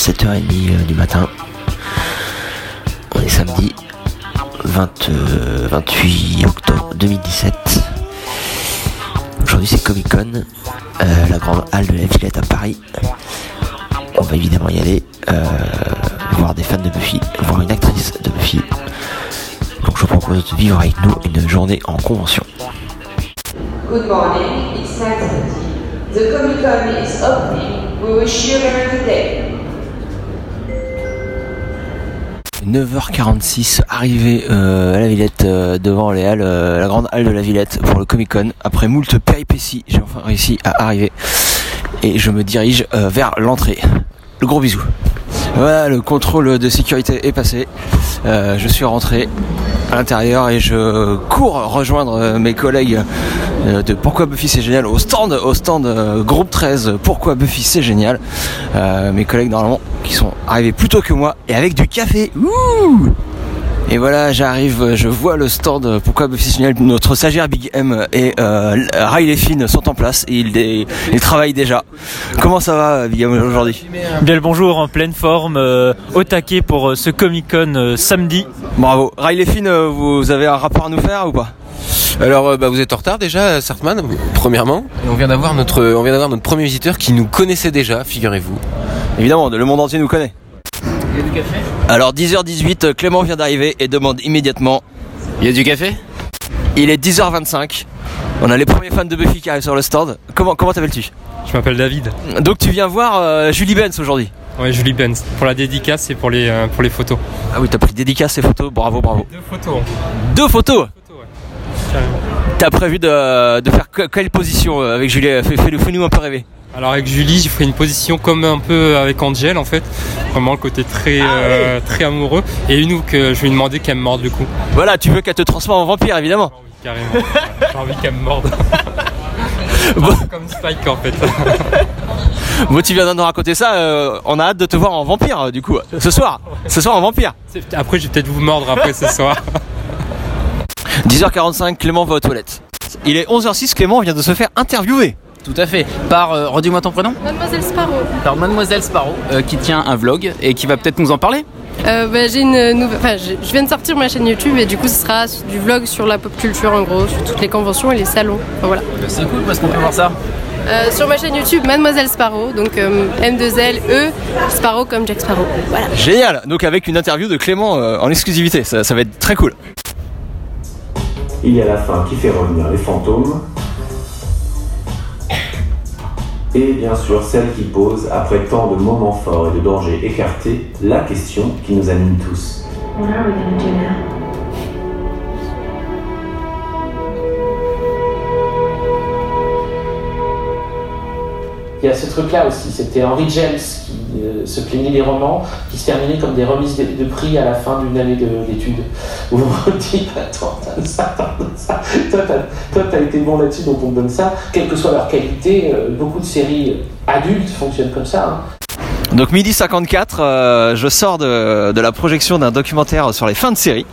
7h30 du matin. On est samedi 20, 28 octobre 2017. Aujourd'hui c'est Comic Con, la grande halle de la Villette à Paris. On va évidemment y aller voir des fans de Buffy, voir une actrice de Buffy. Donc je vous propose de vivre avec nous une journée en convention. Good morning, it's 9.30. The Comic Con is opening. We wish you a good day. 9h46, arrivé euh, à la Villette euh, devant les halles, euh, la grande halle de la Villette pour le Comic Con. Après moult péripéties, j'ai enfin réussi à arriver et je me dirige vers l'entrée. Le gros bisou. Voilà, le contrôle de sécurité est passé. je suis rentré à l'intérieur et je cours rejoindre mes collègues de Pourquoi Buffy c'est génial au stand, au stand groupe 13 Pourquoi Buffy c'est génial. mes collègues normalement qui sont arrivés plus tôt que moi et avec du café. Et voilà, j'arrive, je vois le stand Pourquoi Buffy Génial, notre stagiaire Big M et euh, Riley Finn sont en place et ils, ils, travaillent déjà. Comment ça va Big M aujourd'hui? Bien le bonjour, en pleine forme, euh, au taquet pour euh, ce Comic Con euh, samedi. Bravo. Riley Finn, vous avez un rapport à nous faire ou pas? Alors bah, vous êtes en retard déjà, Sartman, premièrement. Et on vient d'avoir notre, on vient d'avoir notre premier visiteur qui nous connaissait déjà, figurez-vous. Évidemment, le monde entier nous connaît. Il y a du café Alors 10h18, Clément vient d'arriver et demande immédiatement Il y a du café Il est 10h25. On a les premiers fans de Buffy qui arrivent sur le stand. Comment comment t'appelles-tu Je m'appelle David. Donc tu viens voir euh, Julie Benz aujourd'hui Ouais, Julie Benz pour la dédicace et pour les euh, pour les photos. Ah oui, t'as pris dédicace et photos. Bravo, bravo. Deux photos. Deux photos. T'as prévu de, de, faire quelle position euh, avec Julie? Fais-nous un peu rêver. Alors avec Julie, j'ai fait une position comme un peu avec Angel en fait, vraiment le côté très ah euh, très amoureux. Et une que je lui ai demandé qu'elle me morde du coup. Voilà, tu veux qu'elle te transforme en vampire évidemment. oui, carrément. j'ai envie qu'elle me morde. Comme Spike en fait. Bon, tu viens de nous raconter ça, euh, on a hâte de te voir en vampire du coup, ce soir. Ce soir en vampire. Après, je vais peut-être vous mordre après ce soir. 10h45, Clément va aux toilettes. Il est 11h06, Clément vient de se faire interviewer. Tout à fait. Par, euh, redis-moi ton prénom Mademoiselle Sparrow. Par Mademoiselle Sparrow, euh, qui tient un vlog et qui va peut-être nous en parler euh, bah, j'ai une nouvelle. Enfin, je viens de sortir ma chaîne YouTube et du coup, ce sera du vlog sur la pop culture en gros, sur toutes les conventions et les salons. voilà. Bah, c'est cool parce qu'on peut voir ça. sur ma chaîne YouTube, Mademoiselle Sparrow, donc M2L E, Sparrow comme Jack Sparrow. Voilà. Génial Donc avec une interview de Clément en exclusivité, ça, ça va être très cool. Il y a la fin qui fait revenir les fantômes, et bien sûr celle qui pose, après tant de moments forts et de dangers écartés, la question qui nous anime tous. Il y a ce truc-là aussi, c'était Henry James qui se plaignait des romans qui se terminaient comme des remises de, prix à la fin d'une année d'études. Où on dit, attends, toi t'as été bon là-dessus, donc on te donne ça, quelle que soit leur qualité. Euh, beaucoup de séries adultes fonctionnent comme ça. Hein. Donc midi 54, euh, je sors de, la projection d'un documentaire sur les fins de série,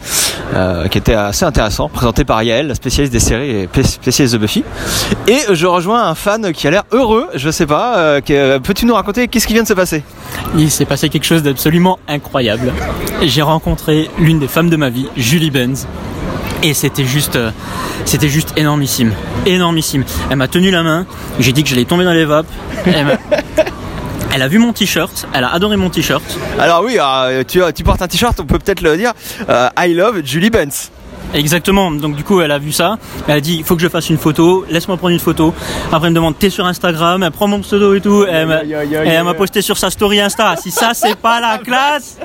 euh, qui était assez intéressant, présenté par Yael, la spécialiste des séries et spécialiste de Buffy. Et je rejoins un fan qui a l'air heureux, je sais pas. Euh, peux-tu nous raconter qu'est-ce qui vient de se passer? Il s'est passé quelque chose d'absolument incroyable. J'ai rencontré l'une des femmes de ma vie, Julie Benz. Et c'était juste, c'était juste énormissime, énormissime. Elle m'a tenu la main. J'ai dit que j'allais tomber dans les vapes. Elle a vu mon t-shirt, elle a adoré mon t-shirt. Alors oui, euh, tu, tu, portes un t-shirt, on peut peut-être le dire. Euh, I love Julie Benz. Exactement. Donc du coup, elle a vu ça. Elle a dit, il faut que je fasse une photo. Laisse-moi prendre une photo. Après, elle me demande, t'es sur Instagram? Elle prend mon pseudo et tout. Elle m'a posté sur sa story Insta. Si ça, c'est pas la classe.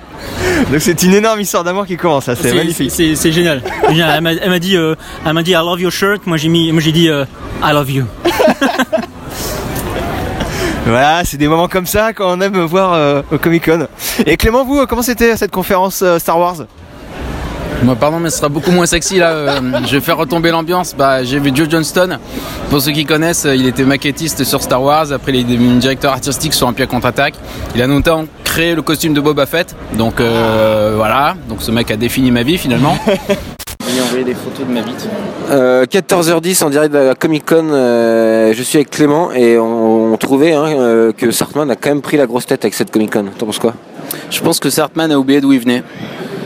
Donc c'est une énorme histoire d'amour qui commence. C'est magnifique. C'est génial. Elle m'a dit, euh, elle m'a dit, I love your shirt. Moi j'ai mis, moi j'ai dit, I love you. Voilà, c'est des moments comme ça quand on aime voir euh, au Comic Con. Et Clément, vous, comment c'était cette conférence euh, Star Wars? Moi, pardon, mais ce sera beaucoup moins sexy là. Euh, je vais faire retomber l'ambiance. Bah, j'ai vu Joe Johnston. Pour ceux qui connaissent, il était maquettiste sur Star Wars. Après, il est devenu directeur artistique sur Empire contre-attaque. Il a notamment créé le costume de Boba Fett. Donc voilà. Donc ce mec a défini ma vie finalement. envoyer des photos de ma bite. Euh, 14h10 en direct de la Comic Con, euh, je suis avec Clément et on, on trouvait hein, euh, que Sartman a quand même pris la grosse tête avec cette Comic Con. T'en penses quoi? Je pense que Sartman a oublié d'où il venait.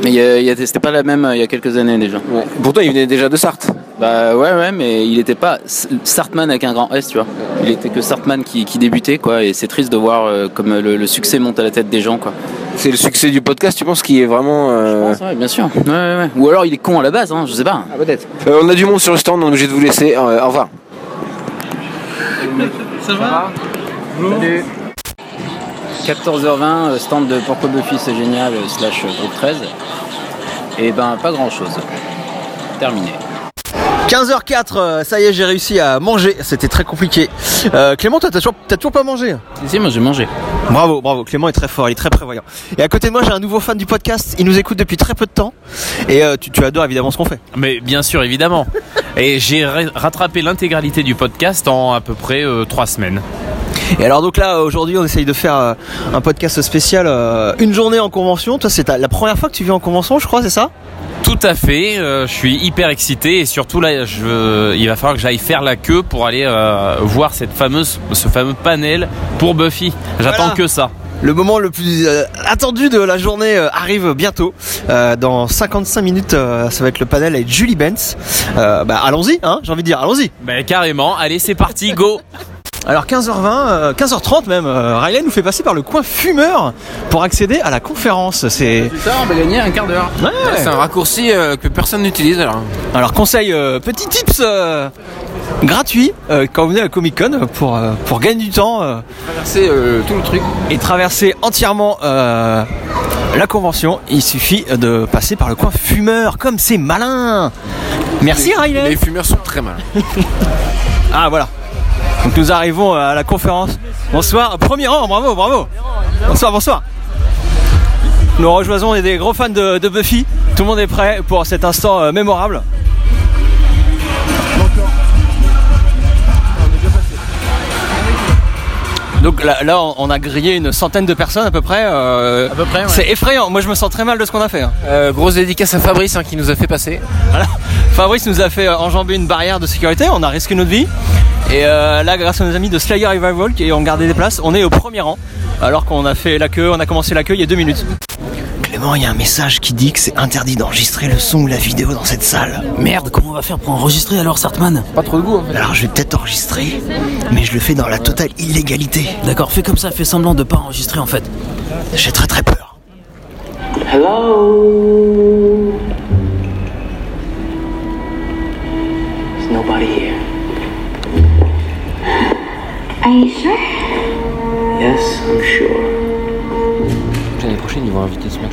Mais c'était pas la même euh, il y a quelques années déjà. Pourtant, il venait déjà de Sarthe. Bah ouais, ouais, mais il était pas Sartman avec un grand S, tu vois. Il était que Sartman qui, qui débutait, quoi. Et c'est triste de voir euh, comme le, le succès monte à la tête des gens, quoi. C'est le succès du podcast, tu penses, qui est vraiment. euh, Ouais, bien sûr. Ouais, ouais, ouais. Ou alors il est con à la base, hein, je sais pas. Ah, peut-être. Euh, on a du monde sur le stand, on est obligé de vous laisser. Euh, au revoir. Ça va Salut 14h20, euh, stand de Porco Buffy, c'est génial, slash groupe 13. Et ben, pas grand chose. Terminé. 15h04, euh, ça y est, j'ai réussi à manger. C'était très compliqué. Euh, Clément, toi, t'as toujours, t'as toujours pas mangé Si, si, moi j'ai mangé. Bravo, bravo. Clément est très fort, il est très prévoyant. Et à côté de moi, j'ai un nouveau fan du podcast. Il nous écoute depuis très peu de temps. Et euh, tu, tu adores évidemment ce qu'on fait. Mais bien sûr, évidemment. Et j'ai ra- rattrapé l'intégralité du podcast en à peu près euh, trois semaines. Et alors donc là, aujourd'hui, on essaye de faire euh, un podcast spécial, euh, une journée en convention. Toi, c'est la première fois que tu viens en convention, je crois, c'est ça? Tout à fait. euh, je suis hyper excité et surtout là, je, il va falloir que j'aille faire la queue pour aller euh, voir cette fameuse, ce fameux panel pour Buffy. J'attends Voilà. que ça. Le moment le plus euh, attendu de la journée euh, arrive bientôt. Euh, dans 55 minutes, ça va être le panel avec Julie Benz. Bah allons-y, hein, j'ai envie de dire, allons-y. Ben carrément. Allez, c'est parti, go. Alors 15h20, euh, 15h30 même, euh, Riley nous fait passer par le coin fumeur pour accéder à la conférence. C'est Ça, on va gagner un quart d'heure. Ouais. C'est un raccourci euh, que personne n'utilise alors. Alors conseil, euh, petit tips euh, gratuit euh, quand vous venez à Comic Con pour, euh, pour gagner du temps euh, Traverser euh, tout le truc. et traverser entièrement euh, la convention. Il suffit de passer par le coin fumeur, comme c'est malin. Merci Riley. Les fumeurs sont très mal. Ah voilà. Donc nous arrivons à la conférence. Bonsoir, premier rang, bravo, bravo. Bonsoir, bonsoir. Nous rejoignons des gros fans de, de Buffy. Tout le monde est prêt pour cet instant euh, mémorable. Donc là, là, on- a grillé une centaine de personnes à peu près. euh, À peu près, ouais. C'est effrayant. Moi, je me sens très mal de ce qu'on a fait. hein. Euh, grosse dédicace à Fabrice hein, qui nous a fait passer. Voilà. Fabrice nous a fait euh, enjamber une barrière de sécurité, on a risqué notre vie. Et euh, là, grâce à nos amis de Slayer Revival qui ont gardé des places, on est au premier rang. Alors qu'on a fait la queue, on a commencé la queue il y a deux minutes. Il y a un message qui dit que c'est interdit d'enregistrer le son ou la vidéo dans cette salle. Merde, comment on va faire pour enregistrer alors, Sartman? Pas trop de goût en fait. Alors je vais peut-être enregistrer, mais je le fais dans la totale illégalité. D'accord, fais comme ça, fais semblant de pas enregistrer en fait. J'ai très très peur. Hello? There's nobody here. Are you sure? Yes, I'm sure. Vont inviter ce. Okay.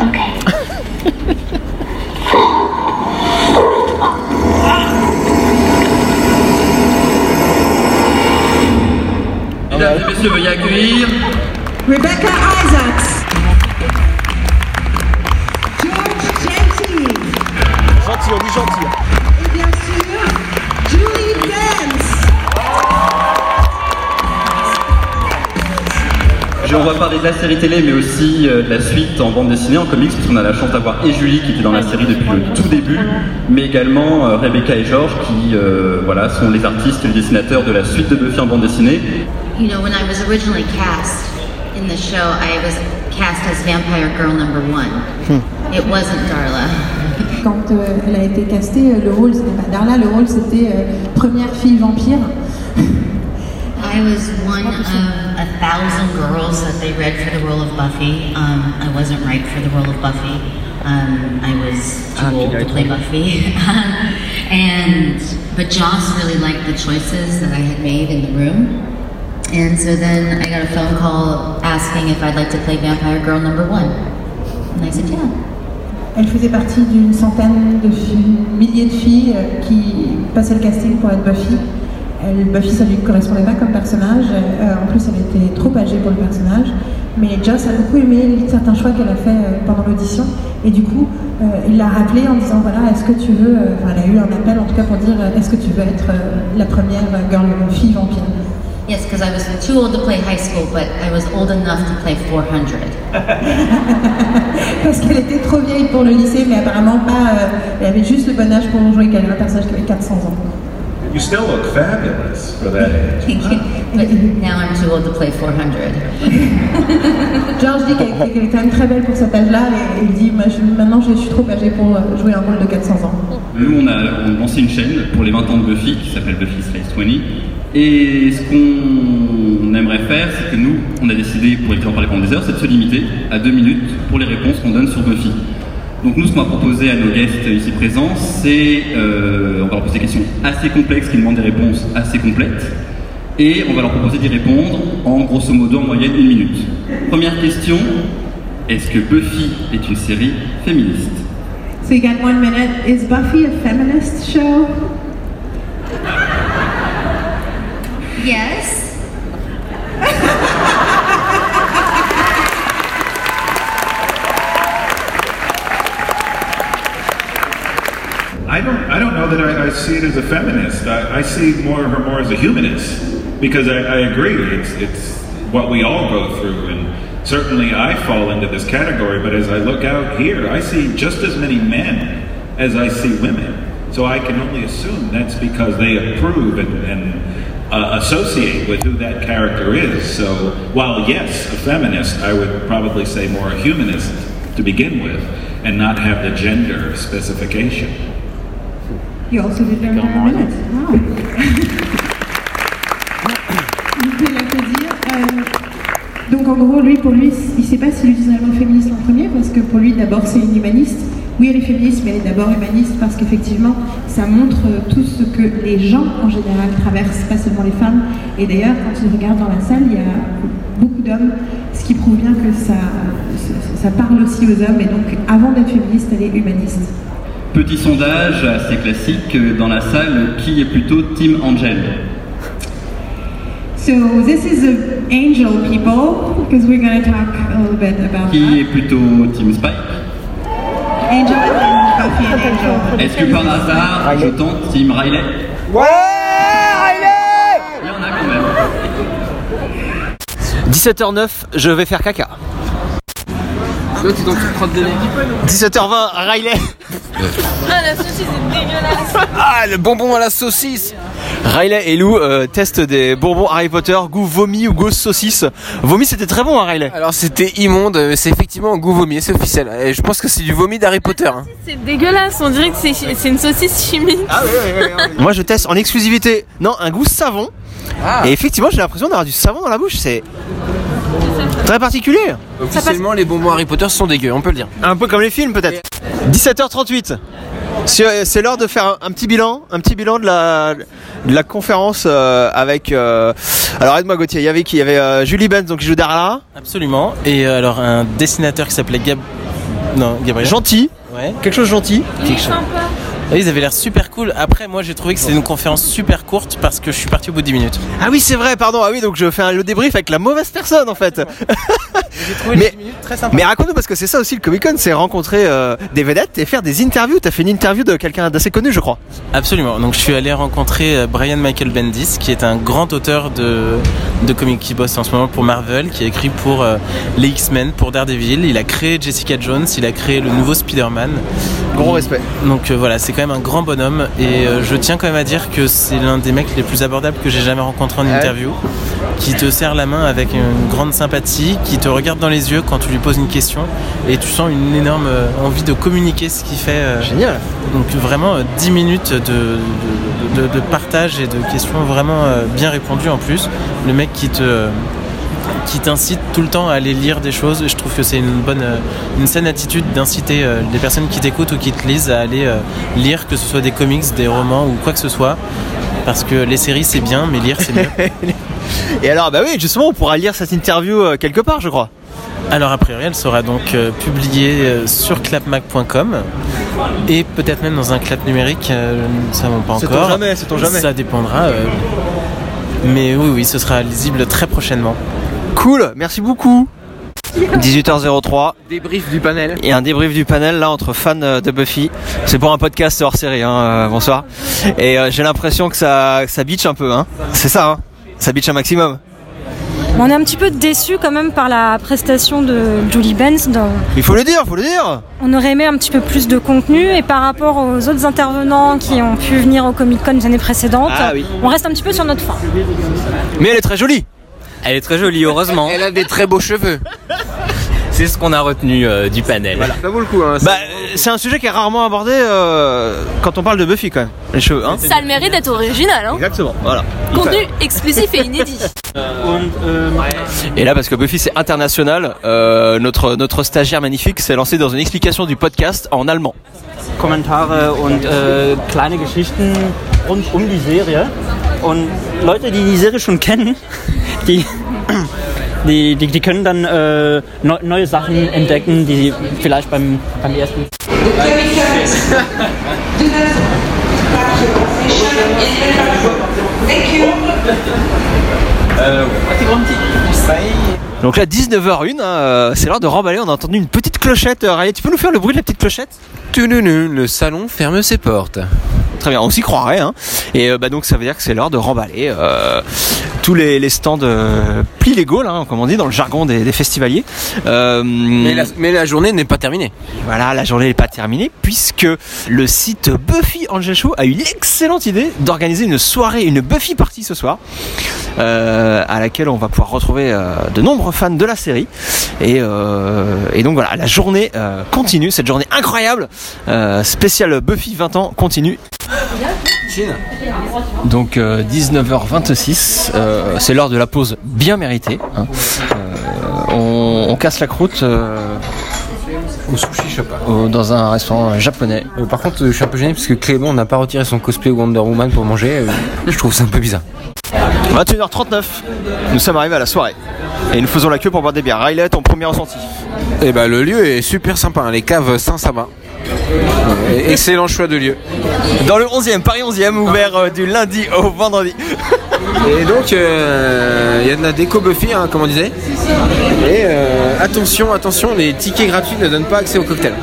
Mesdames et messieurs, veuillez accueillir Rebecca Isaacs. George Gentile. Gentil, on dit gentil. On va parler de la série télé, mais aussi euh, de la suite en bande dessinée, en comics, puisqu'on a la chance d'avoir et Julie qui était dans la série depuis le tout début, mais également euh, Rebecca et George qui euh, voilà, sont les artistes et les dessinateurs de la suite de Buffy en bande dessinée. You know, when I was originally cast in the show, I was cast as Vampire Girl number one. It wasn't Darla. Quand euh, elle a été castée, euh, le rôle c'était pas Darla, le rôle c'était euh, première fille vampire. I was one of a thousand girls that they read for the role of Buffy. Um, I wasn't right for the role of Buffy. Um, I was too old to play Buffy. and but Joss really liked the choices that I had made in the room. And so then I got a phone call asking if I'd like to play Vampire Girl number one. And I said, yeah. Elle faisait partie d'une centaine de filles, milliers de filles euh, qui passaient le casting pour être Buffy. Elle, Buffy, ça lui correspondait pas comme personnage. Euh, en plus, elle était trop âgée pour le personnage. Mais Joss a beaucoup aimé certains choix qu'elle a fait euh, pendant l'audition. Et du coup, euh, il l'a rappelé en disant voilà, est-ce que tu veux. euh, Enfin, elle a eu un appel en tout cas pour dire euh, est-ce que tu veux être euh, la première euh, girl, fille vampire? Yes, because I was too old to play high school, but I was old enough to play 400. Parce qu'elle était trop vieille pour le lycée, mais apparemment pas. euh, elle avait juste le bon âge pour jouer avec un personnage qui avait 400 ans. You still look fabulous for that age. But now I'm too old to play 400. George dit qu'elle est quand même très belle pour cet âge-là, et il dit maintenant je suis trop âgée pour euh, jouer un rôle de 400 ans. Nous, on a, lancé une chaîne pour les 20 ans de Buffy qui s'appelle Buffy Slays 20. Et ce qu'on aimerait faire, c'est que nous, on a décidé, pour éviter d'en parler pendant des heures, c'est de se limiter à deux minutes pour les réponses qu'on donne sur Buffy. Donc nous, ce qu'on va proposer à nos guests ici présents, c'est, euh, on va leur poser des questions assez complexes qui demandent des réponses assez complètes. Et on va leur proposer d'y répondre en grosso modo en moyenne une minute. Première question, est-ce que Buffy est une série féministe? So you got one minute. Is Buffy a feminist show? Yes. Know that I, I see it as a feminist. I, I see more of her more as a humanist because I, I agree. It's, it's what we all go through, and certainly I fall into this category. But as I look out here, I see just as many men as I see women. So I can only assume that's because they approve and, and uh, associate with who that character is. So while yes, a feminist, I would probably say more a humanist to begin with, and not have the gender specification. You also did. Wow. L'applaudir. Euh, donc en gros, lui, pour lui, il ne sait pas s'il utilise le mot féministe en premier, parce que pour lui, d'abord, c'est une humaniste. Oui, elle est féministe, mais elle est d'abord humaniste, parce qu'effectivement, ça montre euh, tout ce que les gens en général traversent, pas seulement les femmes. Et d'ailleurs, quand il regarde dans la salle, il y a beaucoup d'hommes, ce qui prouve bien que ça, ça, ça parle aussi aux hommes. Et donc, avant d'être féministe, elle est humaniste. Petit sondage assez classique dans la salle, qui est plutôt Team Angel. So this is the angel people, because we're going to talk a little bit about Qui est plutôt Team Spike. Angel? And Buffy and Angel. Est-ce que par hasard, je tente Team Riley? Ouais, Riley! Il y en a quand même. 17h09, je vais faire caca. 17h20, Riley. Ah, la saucisse est dégueulasse. Ah, le bonbon à la saucisse Riley et Lou euh, testent des bonbons Harry Potter, goût vomi ou goût saucisse. Vomi, c'était très bon, hein, Riley. Alors c'était immonde, mais c'est effectivement un goût vomi, c'est officiel. Et je pense que c'est du vomi d'Harry Potter. hein. C'est dégueulasse, on dirait que c'est c'est une saucisse chimique. Moi, je teste en exclusivité. Non, un goût savon. Ah. Et effectivement, j'ai l'impression d'avoir du savon dans la bouche. C'est très particulier. Officiellement, les bonbons Harry Potter sont dégueux, on peut le dire. Un peu comme les films, peut-être. 17h38. C'est c'est l'heure de faire un, petit bilan, un petit bilan de la, de la conférence euh, avec. euh, alors aide-moi Gauthier. Il y avait qui? Il y avait euh, Julie Benz, donc qui joue Darla. Absolument. Et euh, alors un dessinateur qui s'appelait Gab... Non, Gabriel. Gentil. Ouais. Quelque chose de gentil. Quelque chose. Oui, ils avaient l'air super cool. Après, moi, j'ai trouvé que c'était une conférence super courte parce que je suis parti au bout de 10 minutes. Ah oui, c'est vrai. Pardon. Ah oui, donc je fais un, le débrief avec la mauvaise personne en fait. mais, très sympa. mais raconte-nous parce que c'est ça aussi le Comic Con, c'est rencontrer euh, des vedettes et faire des interviews. T'as fait une interview de quelqu'un d'assez connu, je crois. Absolument. Donc, je suis allé rencontrer euh, Brian Michael Bendis, qui est un grand auteur de, de comics qui bosse en ce moment pour Marvel, qui a écrit pour euh, les X-Men, pour Daredevil. Il a créé Jessica Jones, il a créé le nouveau Spider-Man. Gros respect. Donc euh, voilà, c'est quand même un grand bonhomme et euh, je tiens quand même à dire que c'est l'un des mecs les plus abordables que j'ai jamais rencontré en Ouais. interview, qui te serre la main avec une grande sympathie, qui te regarde dans les yeux quand tu lui poses une question et tu sens une énorme euh, envie de communiquer ce qu'il fait. Génial. Donc vraiment euh, 10 minutes de, de, de- de partage et de questions vraiment euh, bien répondues en plus. Le mec qui te qui t'incite tout le temps à aller lire des choses. Je trouve que c'est une bonne, euh, une saine attitude d'inciter euh, les personnes qui t'écoutent ou qui te lisent à aller euh, lire, que ce soit des comics, des romans ou quoi que ce soit. Parce que les séries c'est bien, mais lire c'est mieux. Et alors, bah oui, justement, on pourra lire cette interview euh, quelque part, je crois. Alors a priori elle sera donc euh, publiée euh, sur clapmac.com et peut-être même dans un clap numérique, euh, nous ne savons pas encore. jamais, sait-on jamais. Ça dépendra. euh, mais oui, oui, ce sera lisible très prochainement. Cool, merci beaucoup. 18h03. Débrief du panel. Et un débrief du panel là entre fans de Buffy. C'est pour un podcast hors série, hein, bonsoir. Et euh, j'ai l'impression que ça, que ça bitch un peu, hein. C'est ça, hein. Ça bitch un maximum. On est un petit peu déçu quand même par la prestation de Julie Benz. Dans... Il faut le dire, faut le dire. On aurait aimé un petit peu plus de contenu et par rapport aux autres intervenants qui ont pu venir au Comic Con les années précédentes, Ah oui. on reste un petit peu sur notre fin. Mais elle est très jolie. Elle est très jolie, heureusement. Elle a des très beaux cheveux. C'est ce qu'on a retenu euh, du panel. Ça vaut le coup. Hein, Bah, c'est un sujet qui est rarement abordé euh, quand on parle de Buffy quand même. Les cheveux, hein. Ça a le mérite d'être original, hein. Exactement, voilà. Contenu exclusif et inédit. Et là, parce que Buffy c'est international, euh, notre, notre stagiaire magnifique s'est lancé dans une explication du podcast en allemand. Kommentare und äh, kleine Geschichten rund um die Serie. Und Leute, die die Serie schon kennen, die, die, die, die können dann äh, neu- neue Sachen entdecken, die sie vielleicht beim, beim ersten. Donc là, 19h01, hein, euh, c'est l'heure de remballer. On a entendu une petite clochette. Euh, Riley, tu peux nous faire le bruit de la petite clochette? Le salon ferme ses portes. Très bien, on s'y croirait. Hein. Et euh, bah, donc ça veut dire que c'est l'heure de remballer euh, tous les, les stands euh, plis légaux, là, comme on dit dans le jargon des, des festivaliers. Mais la, mais la journée n'est pas terminée. Voilà, la journée n'est pas terminée puisque le site Buffy Angel Show a eu l'excellente idée d'organiser une soirée, une Buffy party ce soir, à laquelle on va pouvoir retrouver de nombreux fans de la série. Et, et donc voilà, la journée continue, cette journée incroyable, euh, spéciale Buffy 20 ans continue. Donc euh, 19h26, euh, c'est l'heure de la pause bien méritée. hein. Euh, on, on casse la croûte. euh, Au sushi shop. au- dans un restaurant japonais. Euh, par contre, je suis un peu gêné parce que Clément n'a pas retiré son cosplay Wonder Woman pour manger. euh, je trouve ça un peu bizarre. 21h39, nous sommes arrivés à la soirée. Et nous faisons la queue pour boire des bières. Riley, ton premier ressenti? Et bah, le lieu est super sympa. hein, Les caves Saint-Sabin. Excellent choix de lieu. Dans le 11e, Paris 11e, ouvert euh, du lundi au vendredi. Et donc, euh, il y a de la déco Buffy, hein, comme on disait. Et euh, attention, attention, les tickets gratuits ne donnent pas accès au cocktail.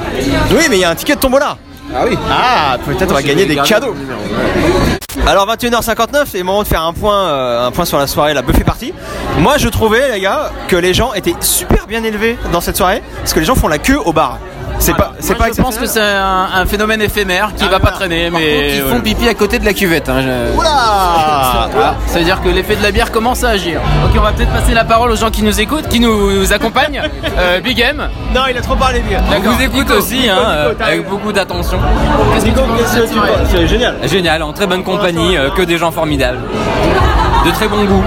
Oui, mais il y a un ticket de tombola. Ah oui. Ah, peut-être on va gagner des cadeaux. Alors 21h59, c'est le moment de faire un point, euh, un point sur la soirée, la Buffy Party. Moi, je trouvais, les gars, que les gens étaient super bien élevés dans cette soirée, parce que les gens font la queue au bar. C'est pas, c'est pas Je pense que c'est un, un phénomène éphémère qui va pas traîner, mais Ils font pipi à côté de la cuvette. Hein, je- Oula Ah, ça veut dire que l'effet de la bière commence à agir. Ok, on va peut-être passer la parole aux gens qui nous écoutent, qui nous accompagnent. Euh, Big M. Non, il a trop parlé, bien. On vous écoute Nico. aussi, hein, avec beaucoup d'attention. C'est génial. Génial, en très bonne compagnie, euh, que des gens formidables. De très bon goût.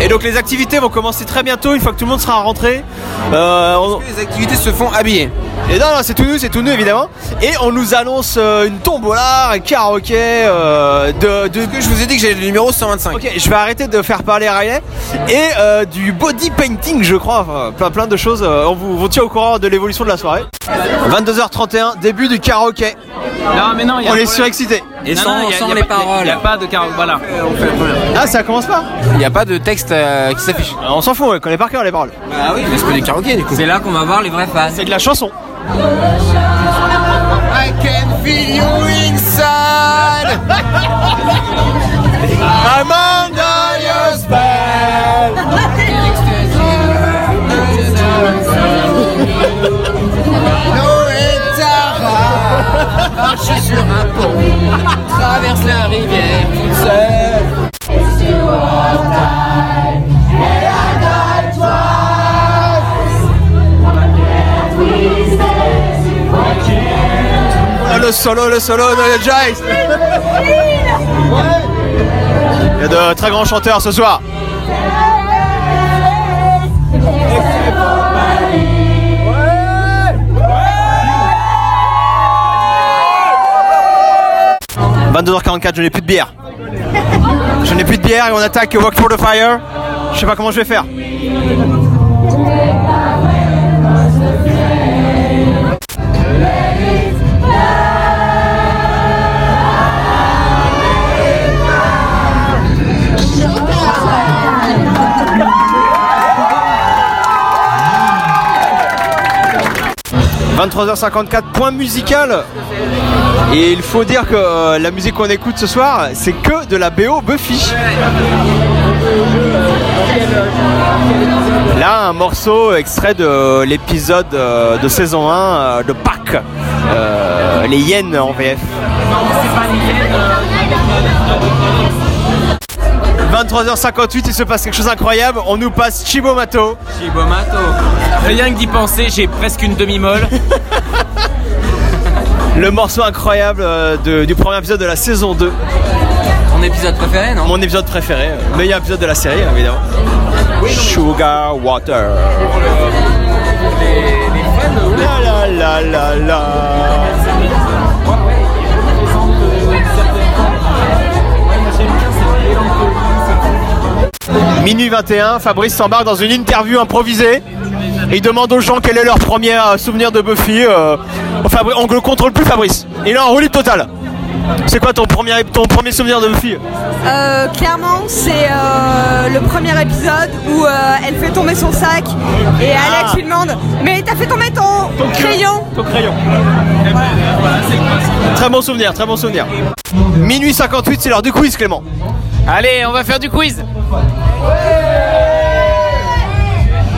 Et donc les activités vont commencer très bientôt, une fois que tout le monde sera rentré. Euh, on- Les activités se font habiller. Et non, non, c'est tout nous, c'est tout nous évidemment. Et on nous annonce euh, une tombola, un karaoké euh, de, de. Que je vous ai dit que j'ai le numéro 125. Ok, je vais arrêter de faire parler Riley. Et euh, du body painting, je crois. Enfin, plein, plein de choses. Euh, on vous, vous tient au courant de l'évolution de la soirée. 22h31, début du karaoké. Non, mais non, il y a On est surexcité. Et Non, sans, non, il y a- sans il y a les pas- paroles. Il n'y a pas de karaoké. Voilà. Ah, ça commence pas Il n'y a pas de texte euh, qui s'affiche. On s'en fout, on connaît par cœur les paroles. Ah oui, mais c'est des karaokés du coup. C'est là qu'on va voir les vrais fans. C'est de la chanson. I can feel you inside. Solo, le solo de Jace. Il y a de très grands chanteurs ce soir. « 22h44, je n'ai plus de bière. Je n'ai plus de bière et on attaque Walk for the Fire. Je sais pas comment je vais faire. « 23h54, point musical. Et il faut dire que euh, la musique qu'on écoute ce soir, c'est que de la BO Buffy. Là, un morceau extrait de l'épisode euh, de saison 1 euh, de Pâques, les hyènes en VF. 23h58, il se passe quelque chose d'incroyable. On nous passe Chibomato. Chibomato. Rien que d'y penser, j'ai presque une demi-molle. Le morceau incroyable euh, de- du premier épisode de la saison 2. Ton épisode préféré, non? Mon épisode préféré, euh, meilleur épisode de la série, évidemment. Sugar Water. La la la la la. Minuit 21, Fabrice s'embarque dans une interview improvisée. Et il demande aux gens quel est leur premier euh, souvenir de Buffy. euh, Fabri- on ne le contrôle plus Fabrice. Il est en roue libre totale. C'est quoi ton premier, ton premier souvenir de Buffy? Euh, clairement, c'est euh, le premier épisode où euh, elle fait tomber son sac et Alex lui demande Mais t'as fait tomber ton, crayon Ton crayon. Très bon souvenir, très bon souvenir. Minuit 58, c'est l'heure du quiz Clément. Allez, on va faire du quiz.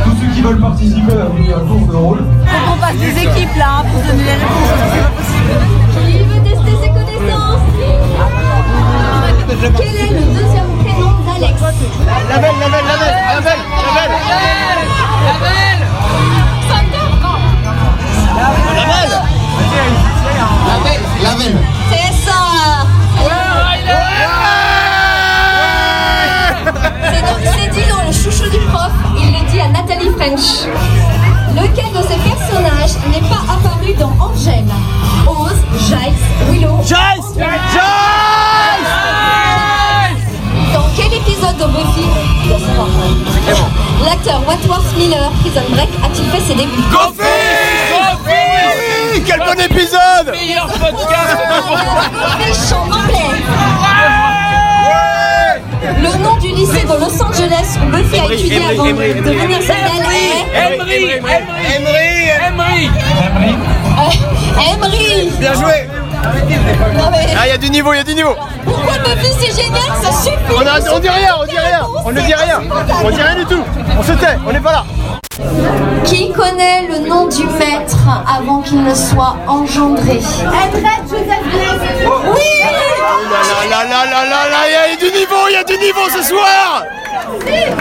Tous ceux qui veulent participer à un tour de rôle. Faut qu'on passe des équipes là pour donner les réponses, c'est pas possible. Qui veut tester ses connaissances Quel est le deuxième prénom d'Alex La belle, la belle, la belle, la belle, la belle. La belle C'est ça Buffy a étudié avant de devenir est Emery, Emery, Emery. Emery. Bien joué. Ah, il y a du niveau, il y a du niveau. Pourquoi Buffy c'est génial, ça suffit. on, a- on dit rien, on dit rien. On ne dit rien. On dit rien du tout. On se tait, on n'est pas là. Qui connaît le nom du maître avant qu'il ne soit engendré? Edred Joseph Blaise. Oui. Oh là là là là là là, il y a du niveau, il y a du niveau ce soir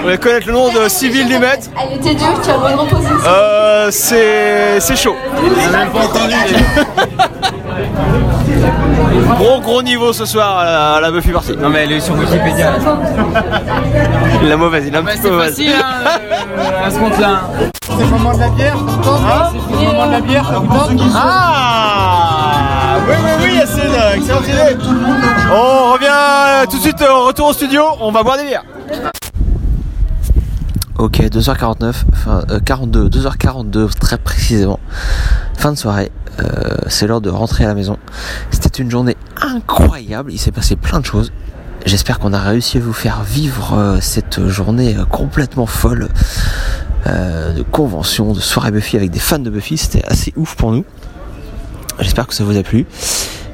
On va connaître le nom de civil du maître. Elle était dure, tu as bonne reposition. Euh, c'est c'est chaud. même pas entendu. gros gros niveau ce soir à la, à la Buffy party. Non mais elle est sur Wikipédia. La mauvaise, il a un petit peu mauvaise. facile, hein, euh, à ce compte-là. C'est le moment de la bière Hein C'est le moment de la bière, vous Ah Oui oui oui Yacine, excellente idée. On revient euh, tout de suite, euh, retour au studio, on va boire des bières. Ok, 2h49, enfin euh, 42, 2h42 très précisément. Fin de soirée, euh, c'est l'heure de rentrer à la maison. C'était une journée incroyable, il s'est passé plein de choses. J'espère qu'on a réussi à vous faire vivre euh, cette journée euh, complètement folle euh, de convention, de soirée Buffy avec des fans de Buffy. C'était assez ouf pour nous. J'espère que ça vous a plu.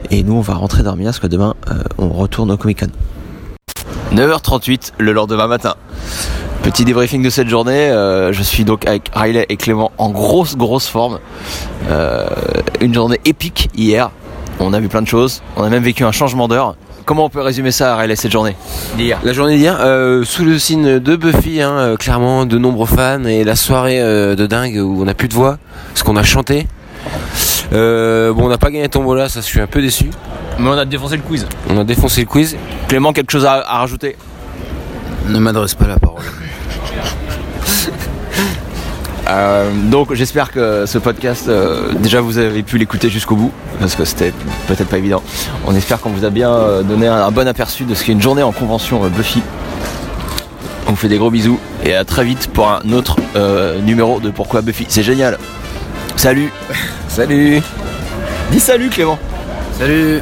Et nous, on va rentrer dormir parce que demain, euh, on retourne au Comic Con. 9h38 le lendemain matin. Petit débriefing de cette journée. euh, je suis donc avec Riley et Clément en grosse grosse forme. Euh, une journée épique hier. On a vu plein de choses. On a même vécu un changement d'heure. Comment on peut résumer ça, Riley, cette journée d'hier? La journée d'hier, euh, sous le signe de Buffy, hein, clairement, de nombreux fans, et la soirée euh, de dingue où on n'a plus de voix, parce qu'on a chanté. Euh, bon, on n'a pas gagné Tombola, ça je suis un peu déçu. Mais on a défoncé le quiz. On a défoncé le quiz. Clément, quelque chose à, à rajouter? Ne m'adresse pas la parole. Euh, donc j'espère que ce podcast, euh, déjà vous avez pu l'écouter jusqu'au bout, parce que c'était peut-être pas évident. On espère qu'on vous a bien euh, donné un, un bon aperçu de ce qu'est une journée en convention euh, Buffy. On vous fait des gros bisous et à très vite pour un autre numéro de Pourquoi Buffy. C'est génial. Salut. salut. Dis salut Clément. Salut.